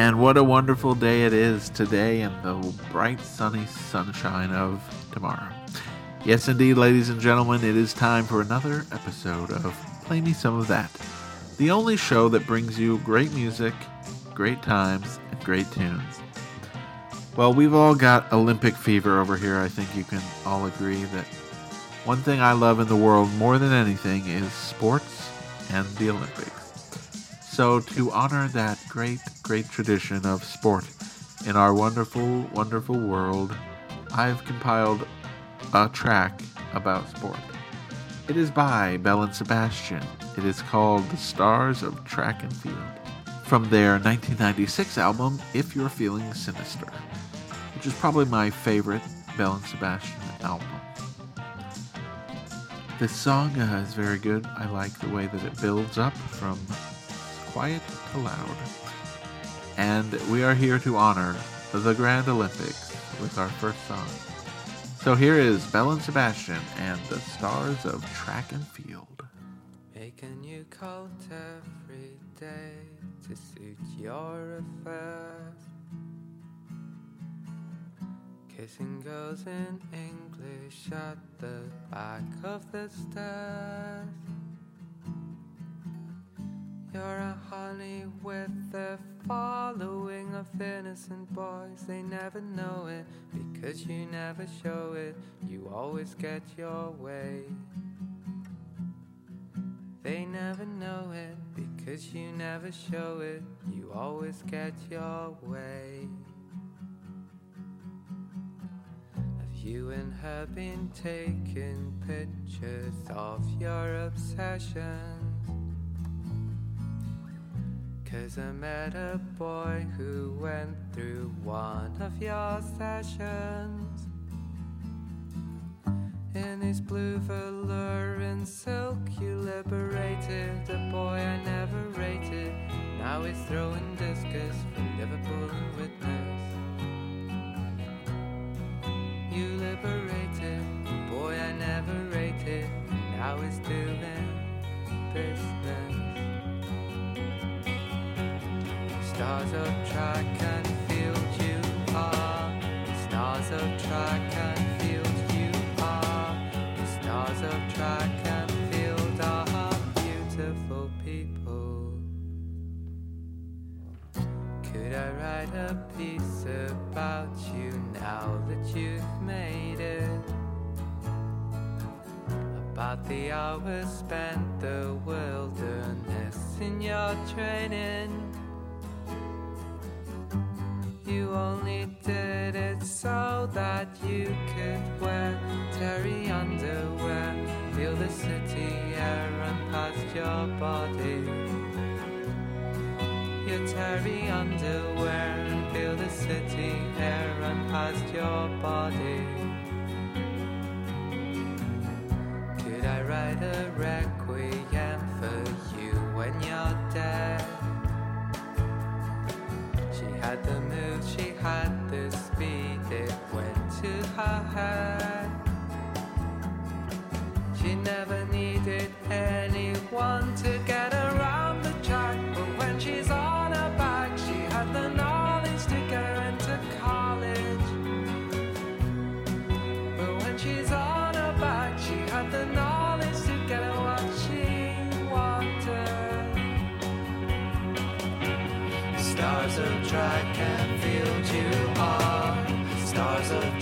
And what a wonderful day it is today and the bright sunny sunshine of tomorrow. Yes, indeed, ladies and gentlemen, it is time for another episode of Play Me Some of That, the only show that brings you great music, great times, and great tunes. Well, we've all got Olympic fever over here. I think you can all agree that one thing I love in the world more than anything is sports and the Olympics. So, to honor that great, great tradition of sport in our wonderful, wonderful world, I've compiled a track about sport. It is by Belle and Sebastian. It is called The Stars of Track and Field from their 1996 album, If You're Feeling Sinister, which is probably my favorite Belle and Sebastian album. This song uh, is very good. I like the way that it builds up from quiet to loud. And we are here to honor the Grand Olympics with our first song. So here is Belle and Sebastian and the stars of track and field. Make a new coat every day to suit your affairs. Kissing girls in English at the back of the stairs. You're a honey with a following of innocent boys. They never know it because you never show it. You always get your way. They never know it because you never show it. You always get your way. Have you and her been taking pictures of your obsessions? Cause I met a boy who went through one of your sessions. In his blue velour and silk, you liberated a boy I never rated. Now he's throwing discus from Liverpool and Widnes. You liberated a boy I never rated. Now he's doing business. Stars of track and field, you are. Stars of track and field, you are. Stars of track and field are beautiful people. Could I write a piece about you now that you've made it? About the hours spent the wilderness in your training. Only did it so that you could wear terry underwear. Feel the city air run past your body. Your terry underwear feel the city air run past your body. Could I write a requiem head. She never needed anyone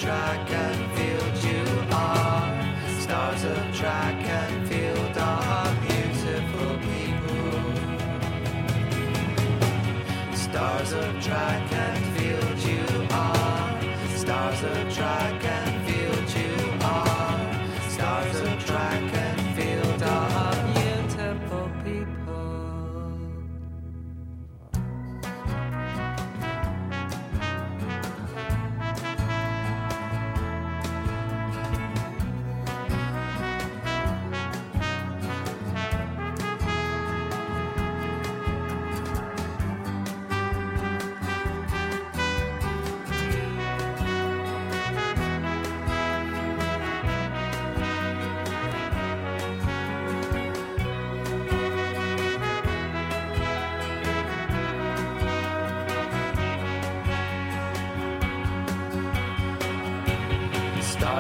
track and field you are. Stars of track and field are beautiful people. Stars of track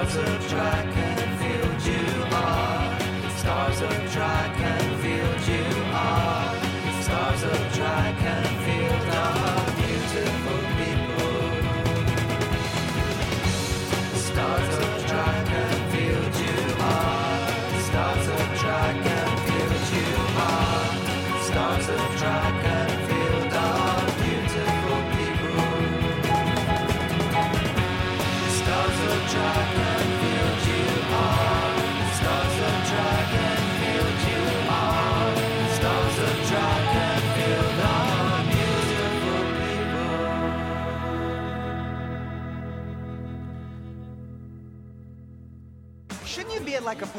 such try.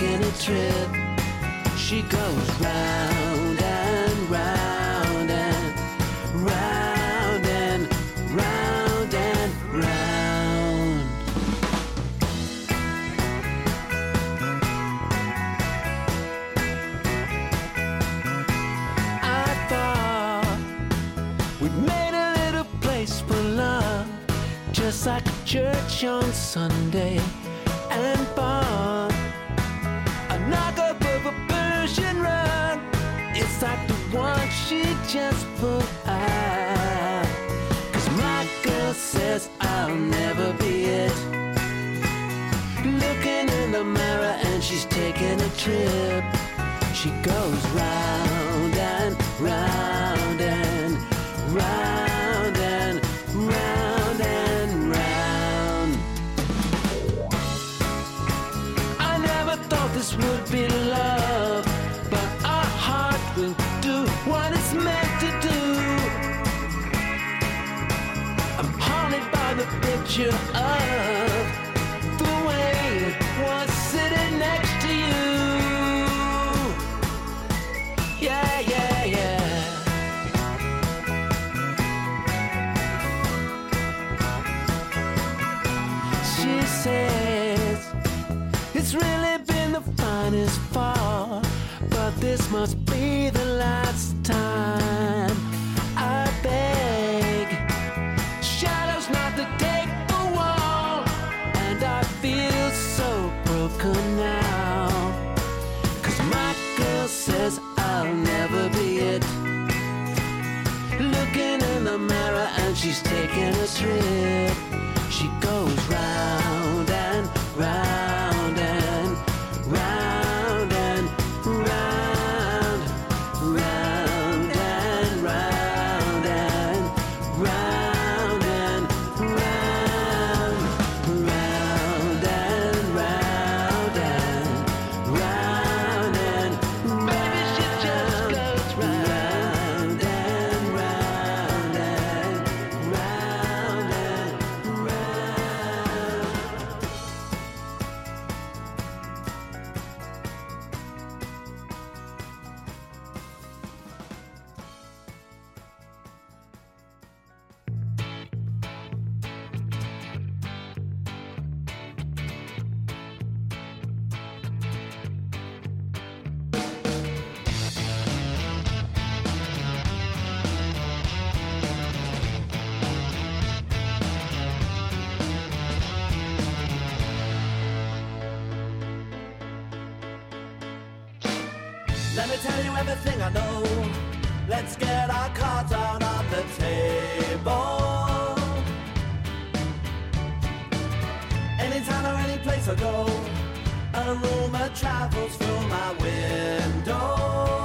taking a trip. She goes round and round and round and round and round. I thought we'd made a little place for love, just like a church on Sunday. trip. is far, but this must Let me tell you everything I know. Let's get our cards out on the table. Anytime or any place I go, a rumor travels through my window.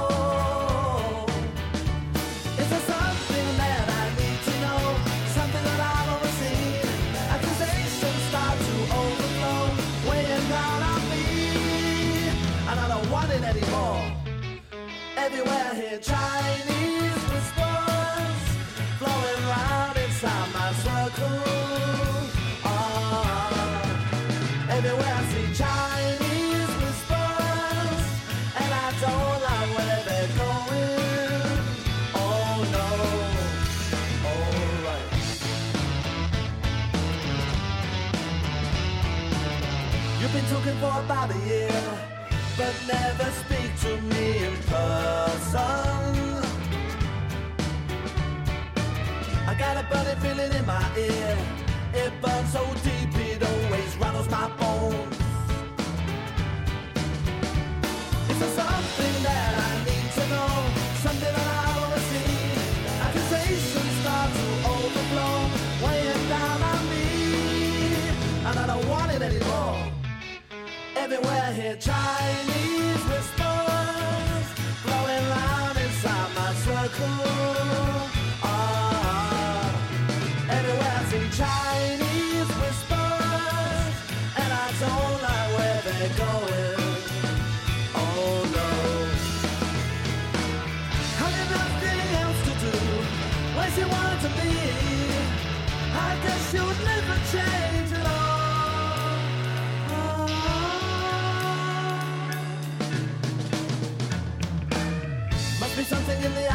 Never speak to me in person. I got a burning feeling in my ear. It burns so deep it always rattles my bones. Is there something that I need to know? Something that I wanna see? Accusations start to overflow, weighing down on me, and I don't want it anymore. Everywhere hear Chinese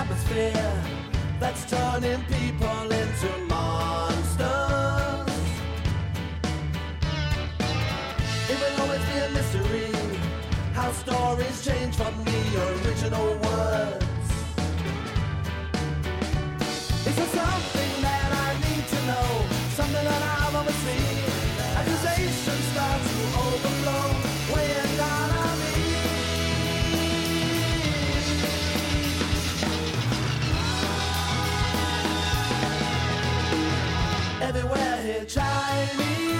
atmosphere that's turning people into monsters. It will always be a mystery how stories change from the original words. Is there something that I need to know? Something that I've overseen? Accusations start to overflow, weighing Everywhere I hear Chinese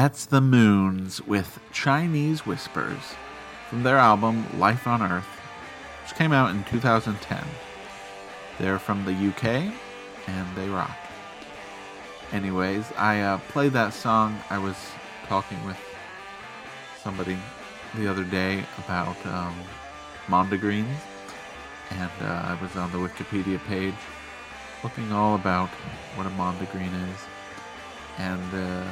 that's the Moons with Chinese Whispers from their album Life on Earth, which came out in 2010. They're from the UK and they rock. Anyways, I uh, played that song. I was talking with somebody the other day about um, Mondegreens, and uh, I was on the Wikipedia page looking all about what a Mondegreen is and uh,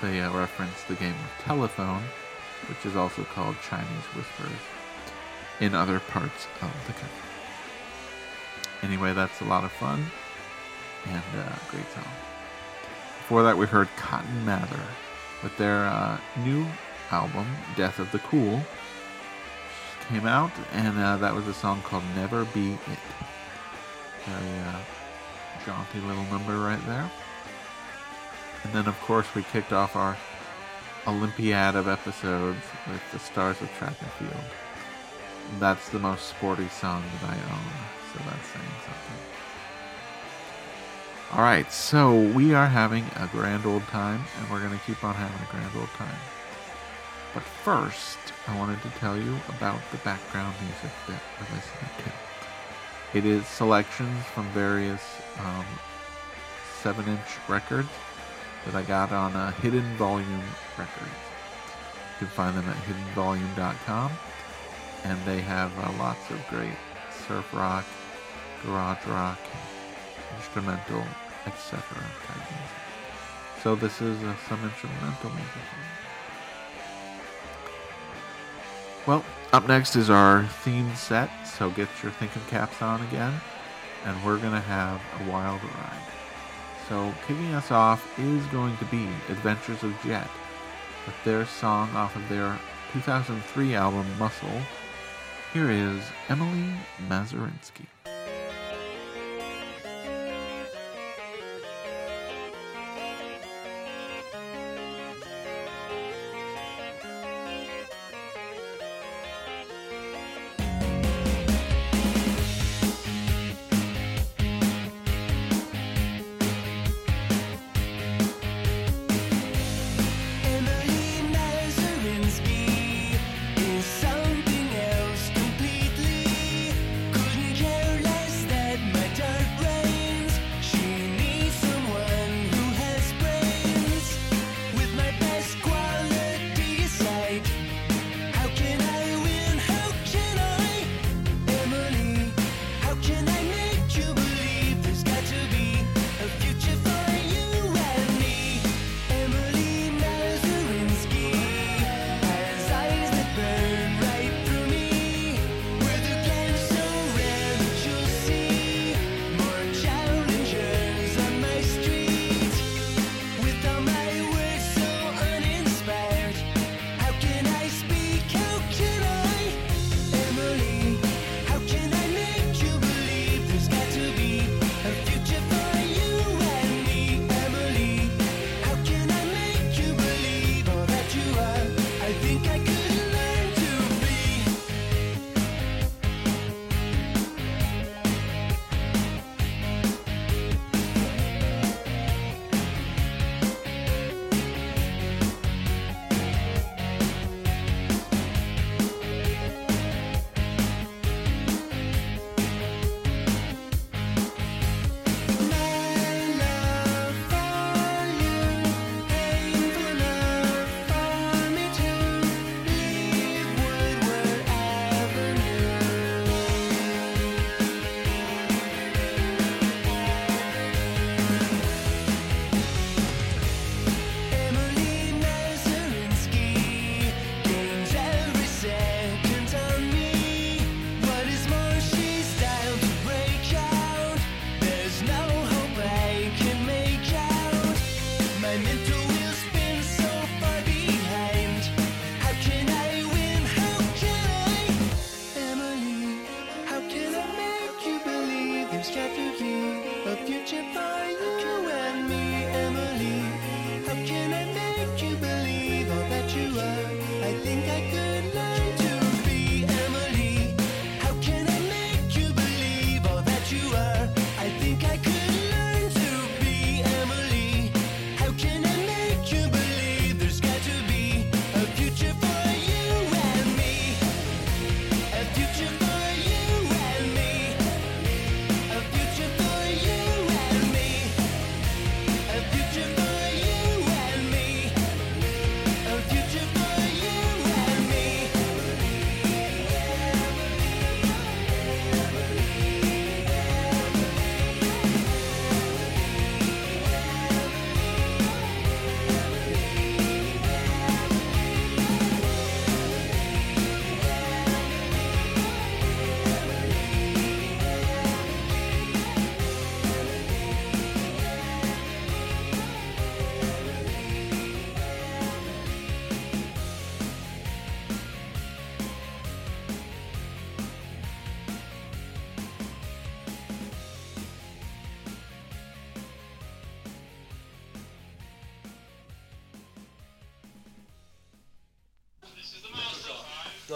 they uh, reference the game of telephone, which is also called Chinese Whispers in other parts of the country. Anyway, that's a lot of fun and uh, great song. Before that, we heard Cotton Mather with their uh, new album, Death of the Cool, came out, and uh, that was a song called Never Be It. Very uh, jaunty little number right there. And then, of course, we kicked off our Olympiad of episodes with the Stars of Track and Field. And that's the most sporty song that I own, so that's saying something. Alright, so we are having a grand old time, and we're going to keep on having a grand old time. But first, I wanted to tell you about the background music that we're listening to. It is selections from various um, 7 inch records that I got on uh, Hidden Volume Records. You can find them at hiddenvolume.com, and they have uh, lots of great surf rock, garage rock, instrumental, etc. So this is uh, some instrumental music. Well, up next is our theme set, so get your thinking caps on again, and we're gonna have a wild ride. So kicking us off is going to be Adventures of Jet with their song off of their 2003 album Muscle. Here is Emily Mazurinsky.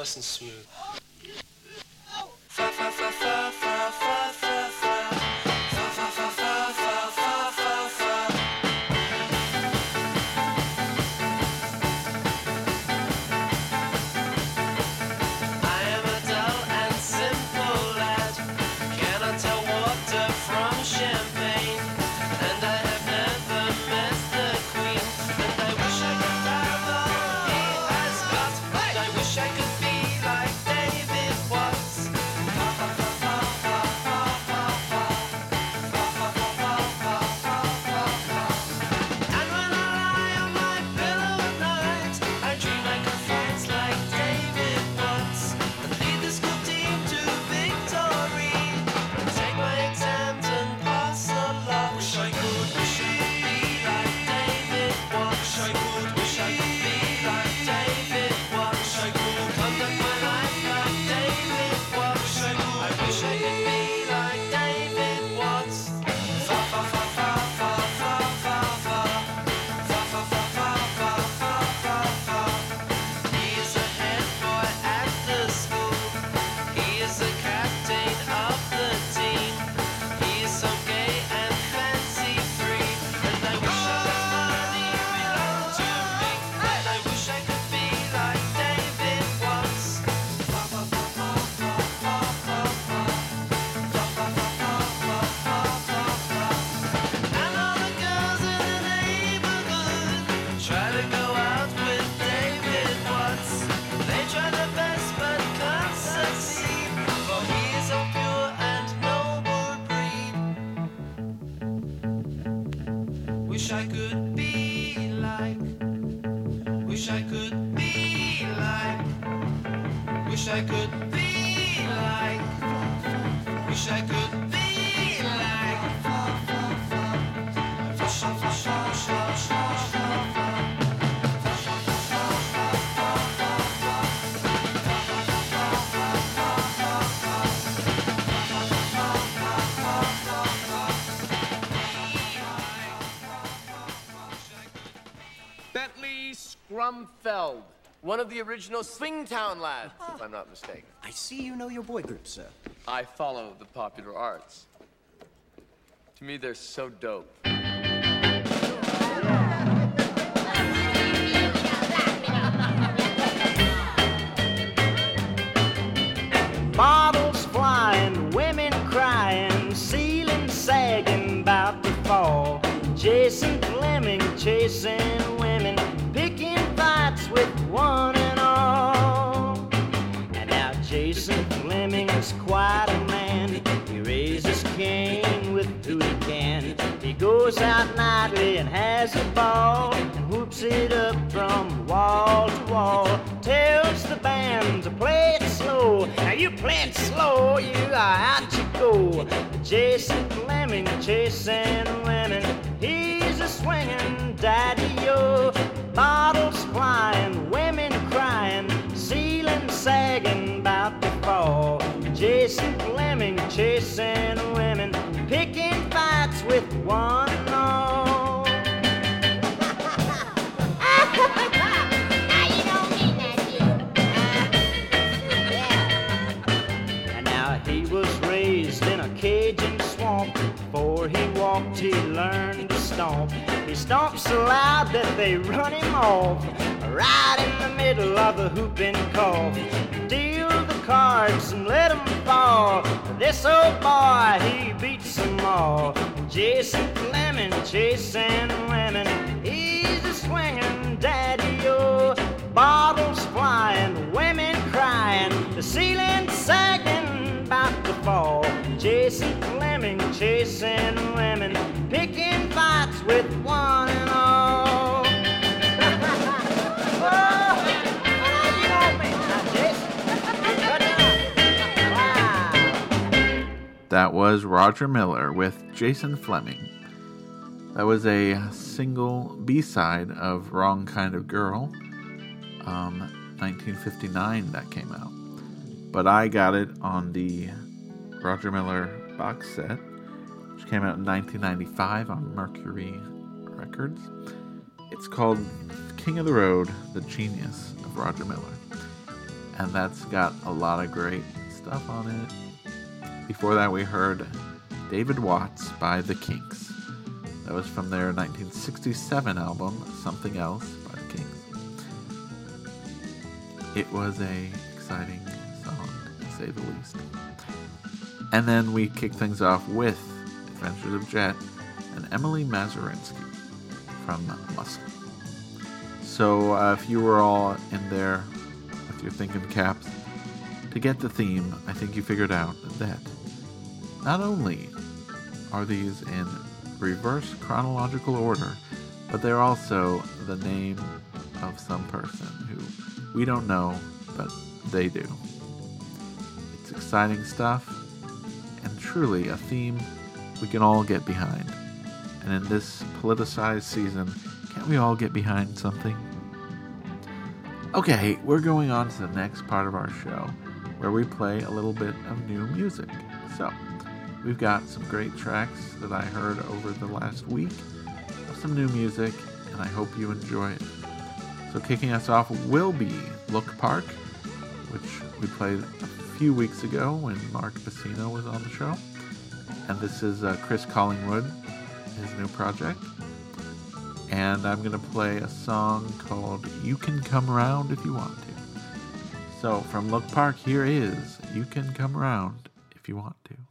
Less and smooth. One of the original Swingtown lads, uh-huh. if I'm not mistaken. I see you know your boy group, sir. I follow the popular arts. To me, they're so dope. Bottles flying, women crying, ceiling sagging, about to fall. Jason Fleming chasing women, picking fights with one and all. And now Jason Fleming's quite a man. He raises Cain with who he can. He goes out nightly and has a ball and whoops it up from wall to wall. Tells the band to play it slow. Now you play it slow, you are out you go. Jason Fleming chasing women. He's a swinging daddy yo. Bottles flying, women crying, ceiling sagging, about to fall. Jason Fleming chasing women, picking fights with one and all. And now he was raised in a Cajun swamp. Before he walked, he learned to stomp. He stomps so loud that they run him off. Right in the middle of the whooping cough. Deal the cards and let 'em fall. This old boy, he beats beats 'em all. Jason Fleming chasing women. He's a swinging daddy-o. Oh. Bottles flying, women crying, the ceiling sagging, about to fall. Jason Fleming chasing women, picking with one and all. That was Roger Miller with Jason Fleming. That was a single B side of Wrong Kind of Girl, um, 1959 that came out. But I got it on the Roger Miller box set, which came out in 1995 on Mercury Records. It's called King of the Road, The Genius of Roger Miller. And that's got a lot of great stuff on it. Before that, we heard David Watts by The Kinks. That was from their 1967 album, Something Else by The Kinks. It was a exciting song, to say the least. And then we kicked things off with Adventures of Jet and Emily Mazurinsky from Muscle. So uh, if you were all in there with your thinking caps, to get the theme, I think you figured out that not only are these in reverse chronological order, but they're also the name of some person who we don't know, but they do. It's exciting stuff, and truly a theme we can all get behind. And in this politicized season, can't we all get behind something? Okay, we're going on to the next part of our show where we play a little bit of new music. So, we've got some great tracks that I heard over the last week some new music, and I hope you enjoy it. So, kicking us off will be Look Park, which we played a few weeks ago when Mark Bacino was on the show. And this is uh, Chris Collingwood, his new project. And I'm going to play a song called You Can Come Around If You Want to. So, from Look Park, here is You Can Come Around If You Want to.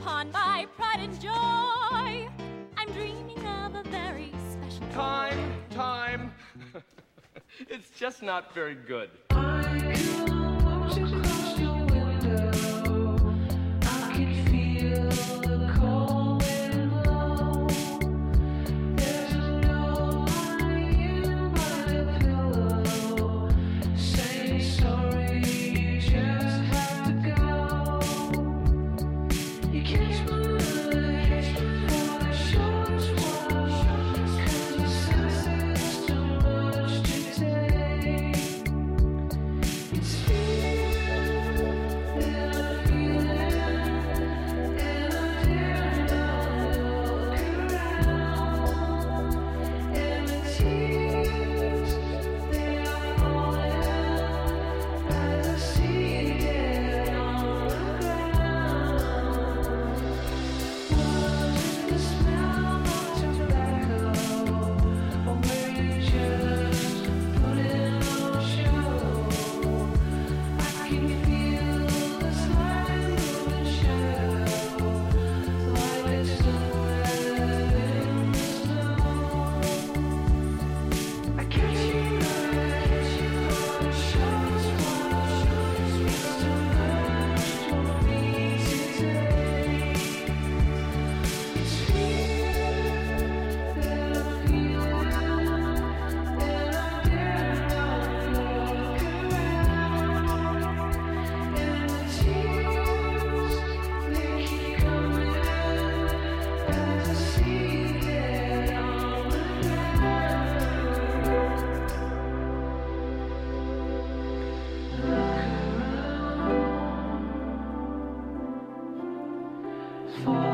upon pride and joy. I'm dreaming of a very special time, time. it's just not very good. fall.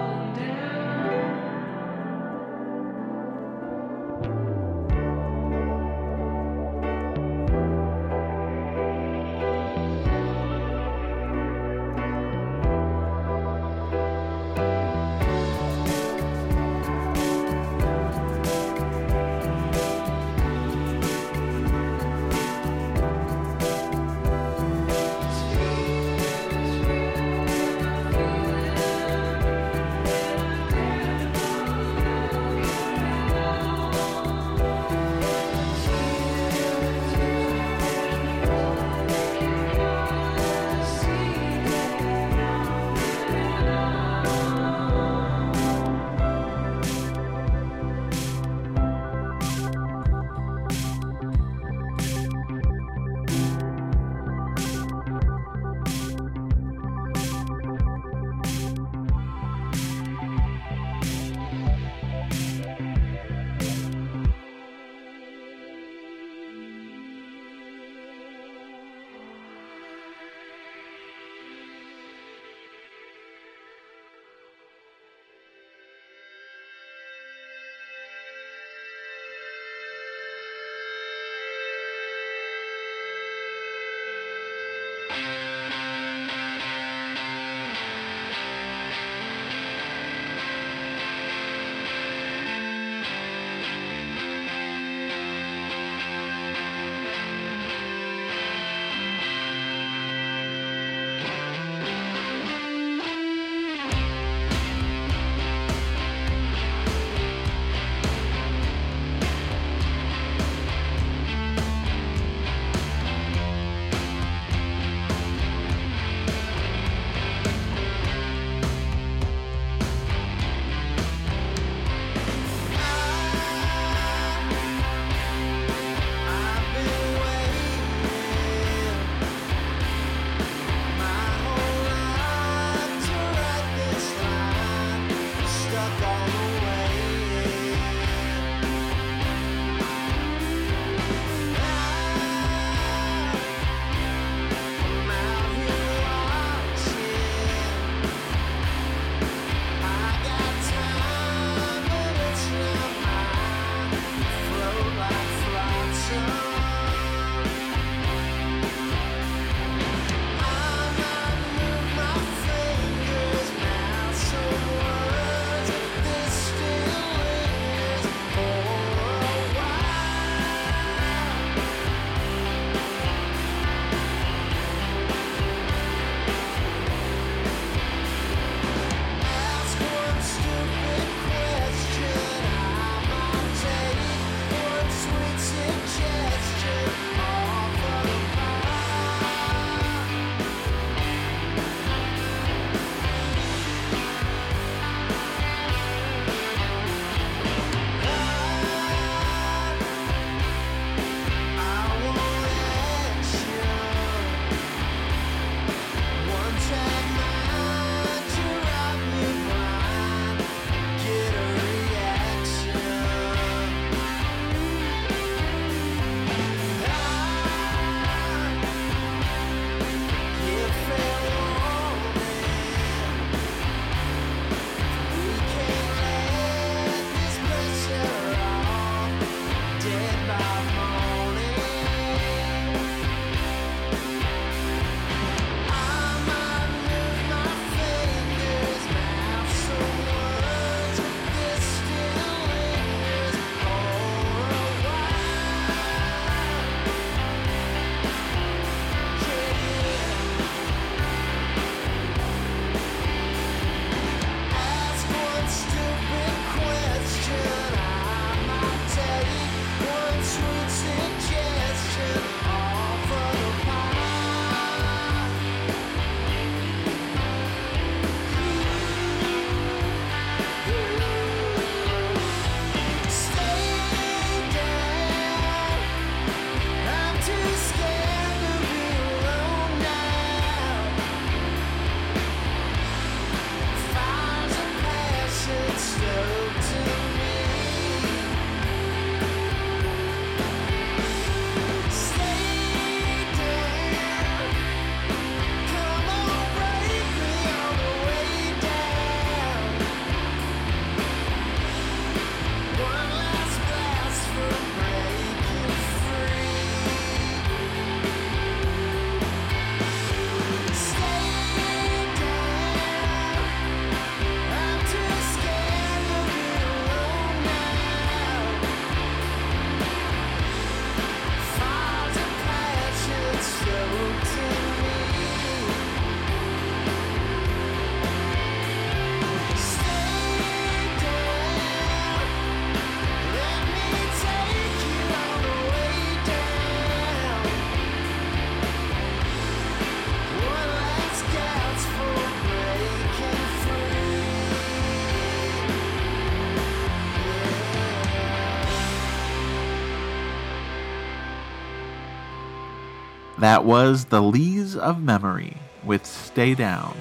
That was the Lees of Memory with Stay Down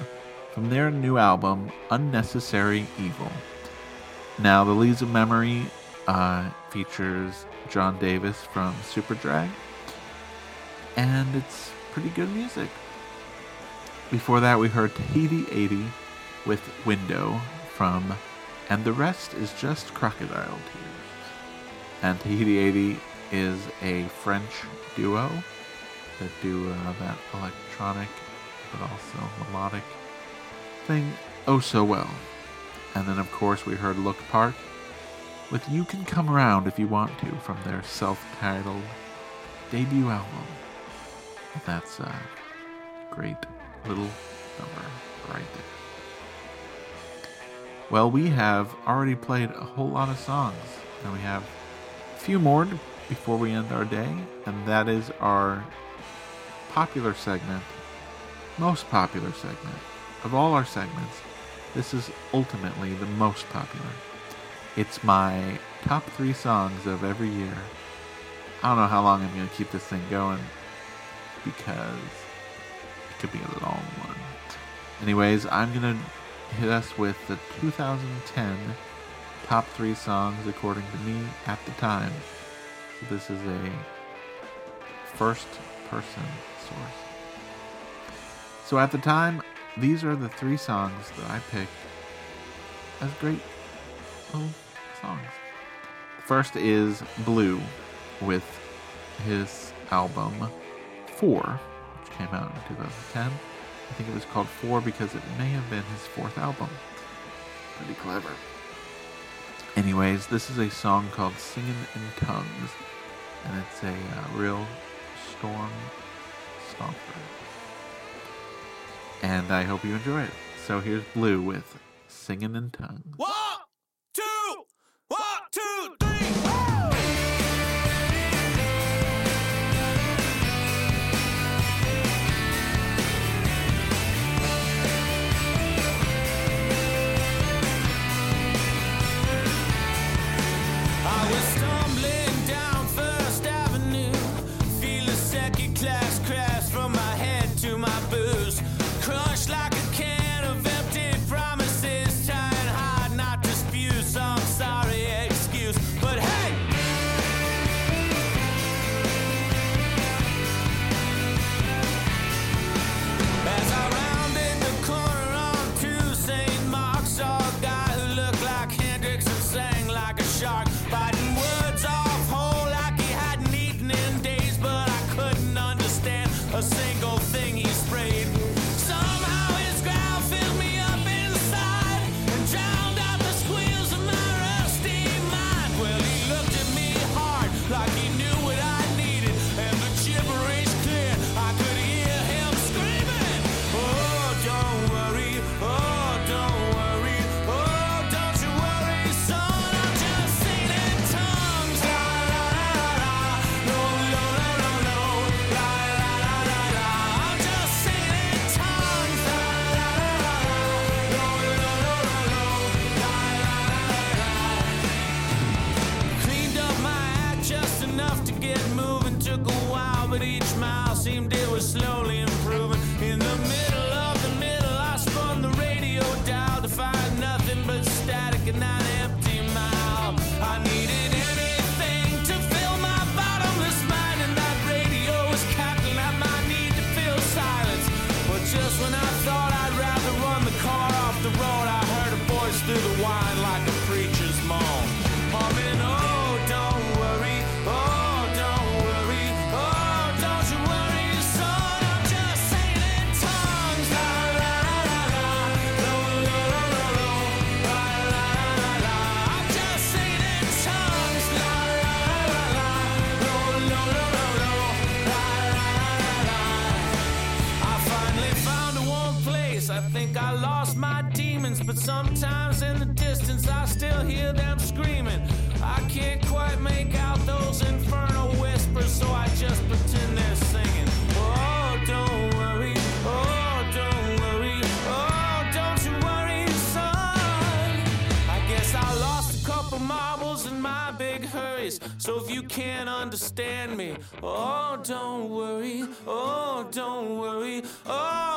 from their new album, Unnecessary Evil. Now, the Lees of Memory uh, features John Davis from Superdrag, and it's pretty good music. Before that, we heard Tahiti 80 with Window from And the Rest is Just Crocodile Tears. And Tahiti 80 is a French duo that do uh, that electronic but also melodic thing oh so well. And then, of course, we heard Look Park with You Can Come Around If You Want to from their self titled debut album. That's a great little number right there. Well, we have already played a whole lot of songs, and we have a few more before we end our day, and that is our popular segment, most popular segment. Of all our segments, this is ultimately the most popular. It's my top three songs of every year. I don't know how long I'm going to keep this thing going because it could be a long one. Anyways, I'm going to hit us with the 2010 top three songs according to me at the time. So this is a first person source. So at the time, these are the three songs that I picked as great little songs. First is Bleu with his album Four, which came out in 2010. I think it was called Four because it may have been his fourth album. Pretty clever. Anyways, this is a song called Singing in Tongues, and it's a uh, real storm stomper. And I hope you enjoy it. So here's Bleu with Singing in Tongues. One, distance, I still hear them screaming. I can't quite make out those infernal whispers, so I just pretend they're singing. Oh, don't worry. Oh, don't worry. Oh, don't you worry, son. I guess I lost a couple marbles in my big hurries. So if you can't understand me, oh, don't worry. Oh, don't worry. Oh,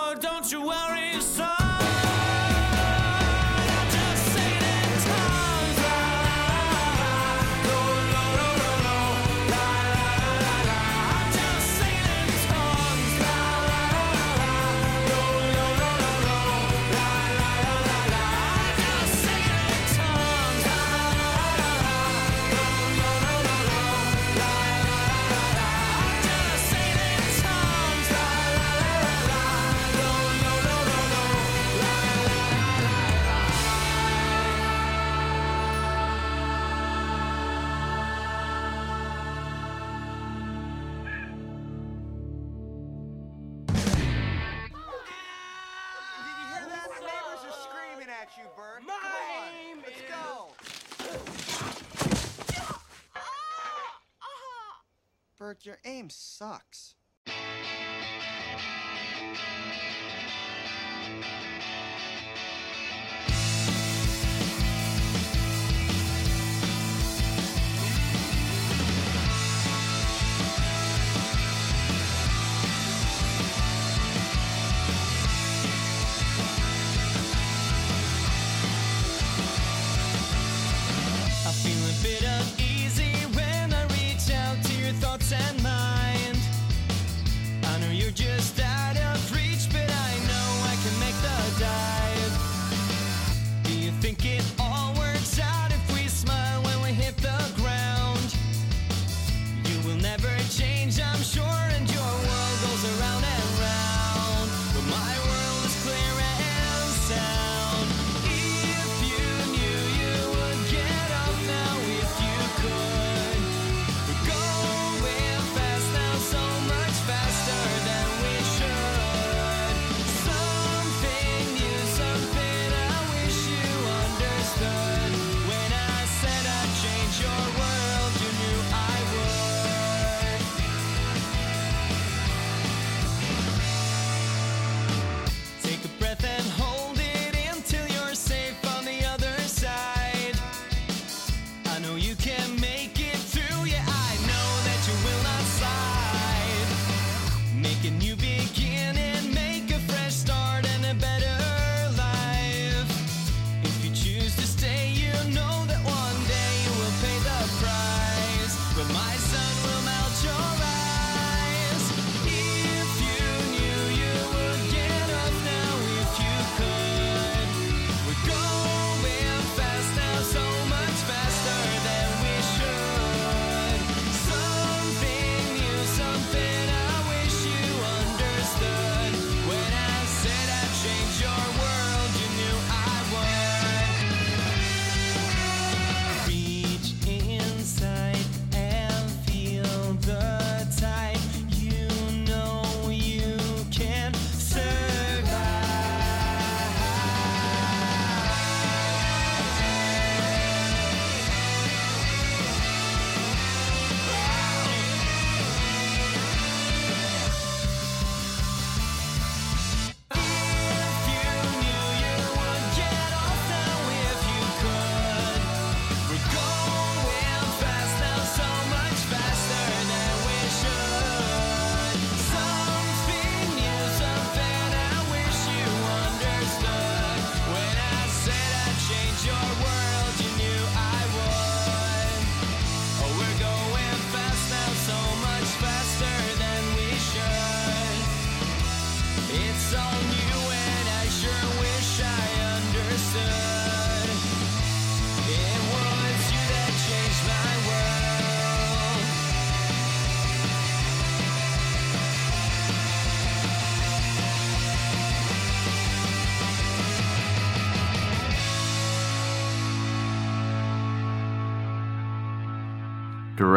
your aim sucks.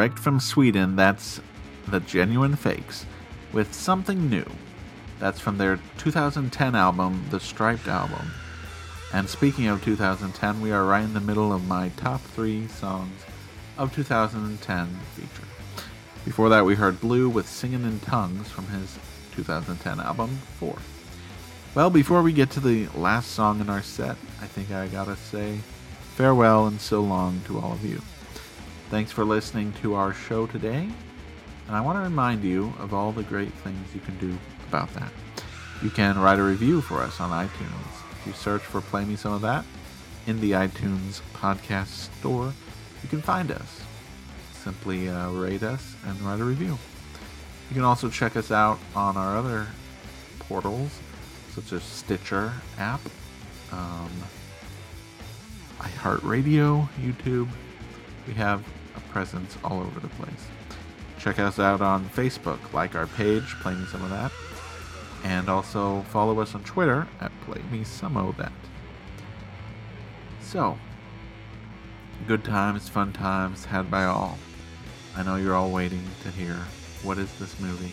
direct from Sweden, that's The Genuine Fakes, with something new. That's from their 2010 album, The Striped Album. And speaking of 2010, we are right in the middle of my top three songs of 2010 feature. Before that, we heard Bleu with Singing in Tongues from his 2010 album, 4. Well, before we get to the last song in our set, I think I gotta say farewell and so long to all of you. Thanks for listening to our show today. And I want to remind you of all the great things you can do about that. You can write a review for us on iTunes. If you search for Play Me Some of That in the iTunes podcast store, you can find us. Simply uh, rate us and write a review. You can also check us out on our other portals, such as Stitcher app, um, iHeartRadio, YouTube. We have a presence all over the place. Check us out on Facebook, like our page, Play Me Some of That, and also follow us on Twitter at Play Me Some of That. So, good times, fun times had by all. I know you're all waiting to hear what is this movie.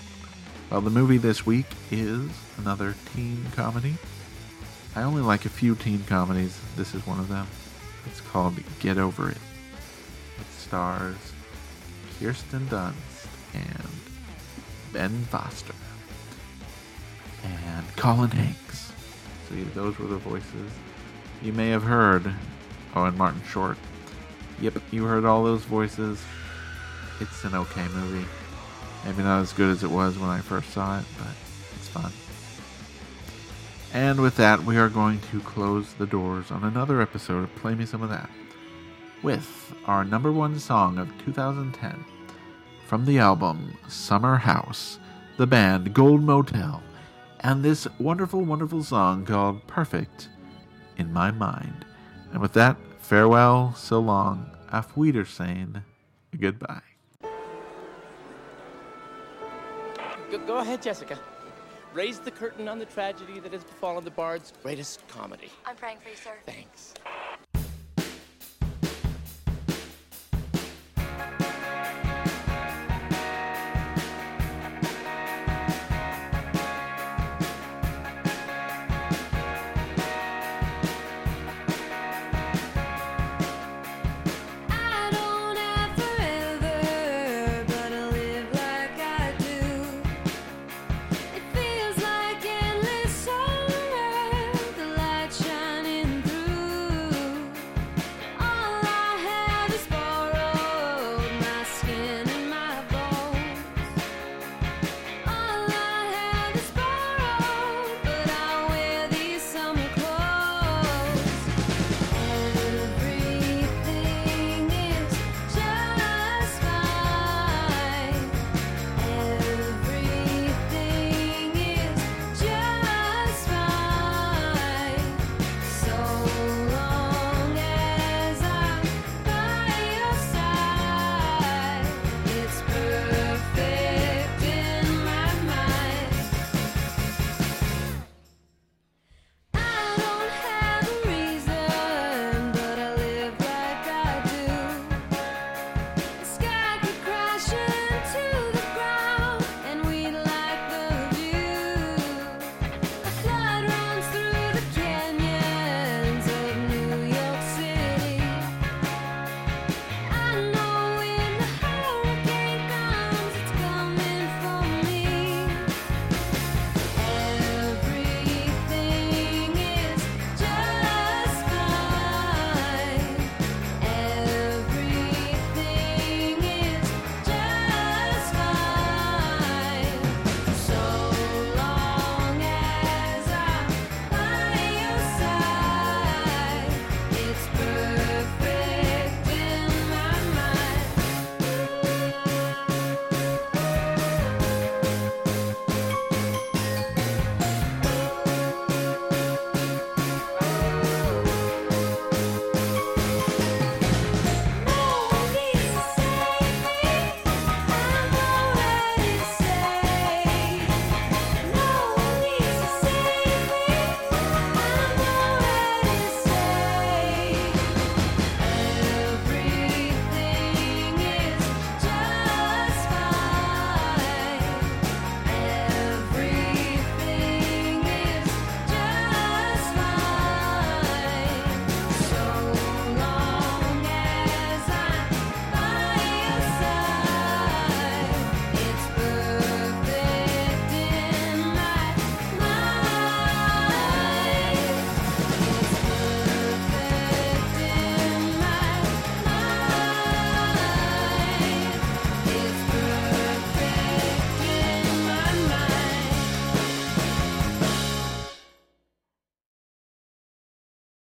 Well, the movie this week is another teen comedy. I only like a few teen comedies. This is one of them. It's called Get Over It. Stars Kirsten Dunst and Ben Foster and Colin Hanks. So those were the voices you may have heard. Oh, and Martin Short. Yep, you heard all those voices. It's an okay movie. Maybe not as good as it was when I first saw it, but it's fun. And with that, we are going to close the doors on another episode of Play Me Some of That with our number one song of 2010 from the album Summer House, the band Gold Motel, and this wonderful, wonderful song called Perfect in My Mind. And with that, farewell, so long, auf Wiedersehen, goodbye. Go, go ahead, Jessica. Raise the curtain on the tragedy that has befallen the bard's greatest comedy. I'm praying for you, sir. Thanks.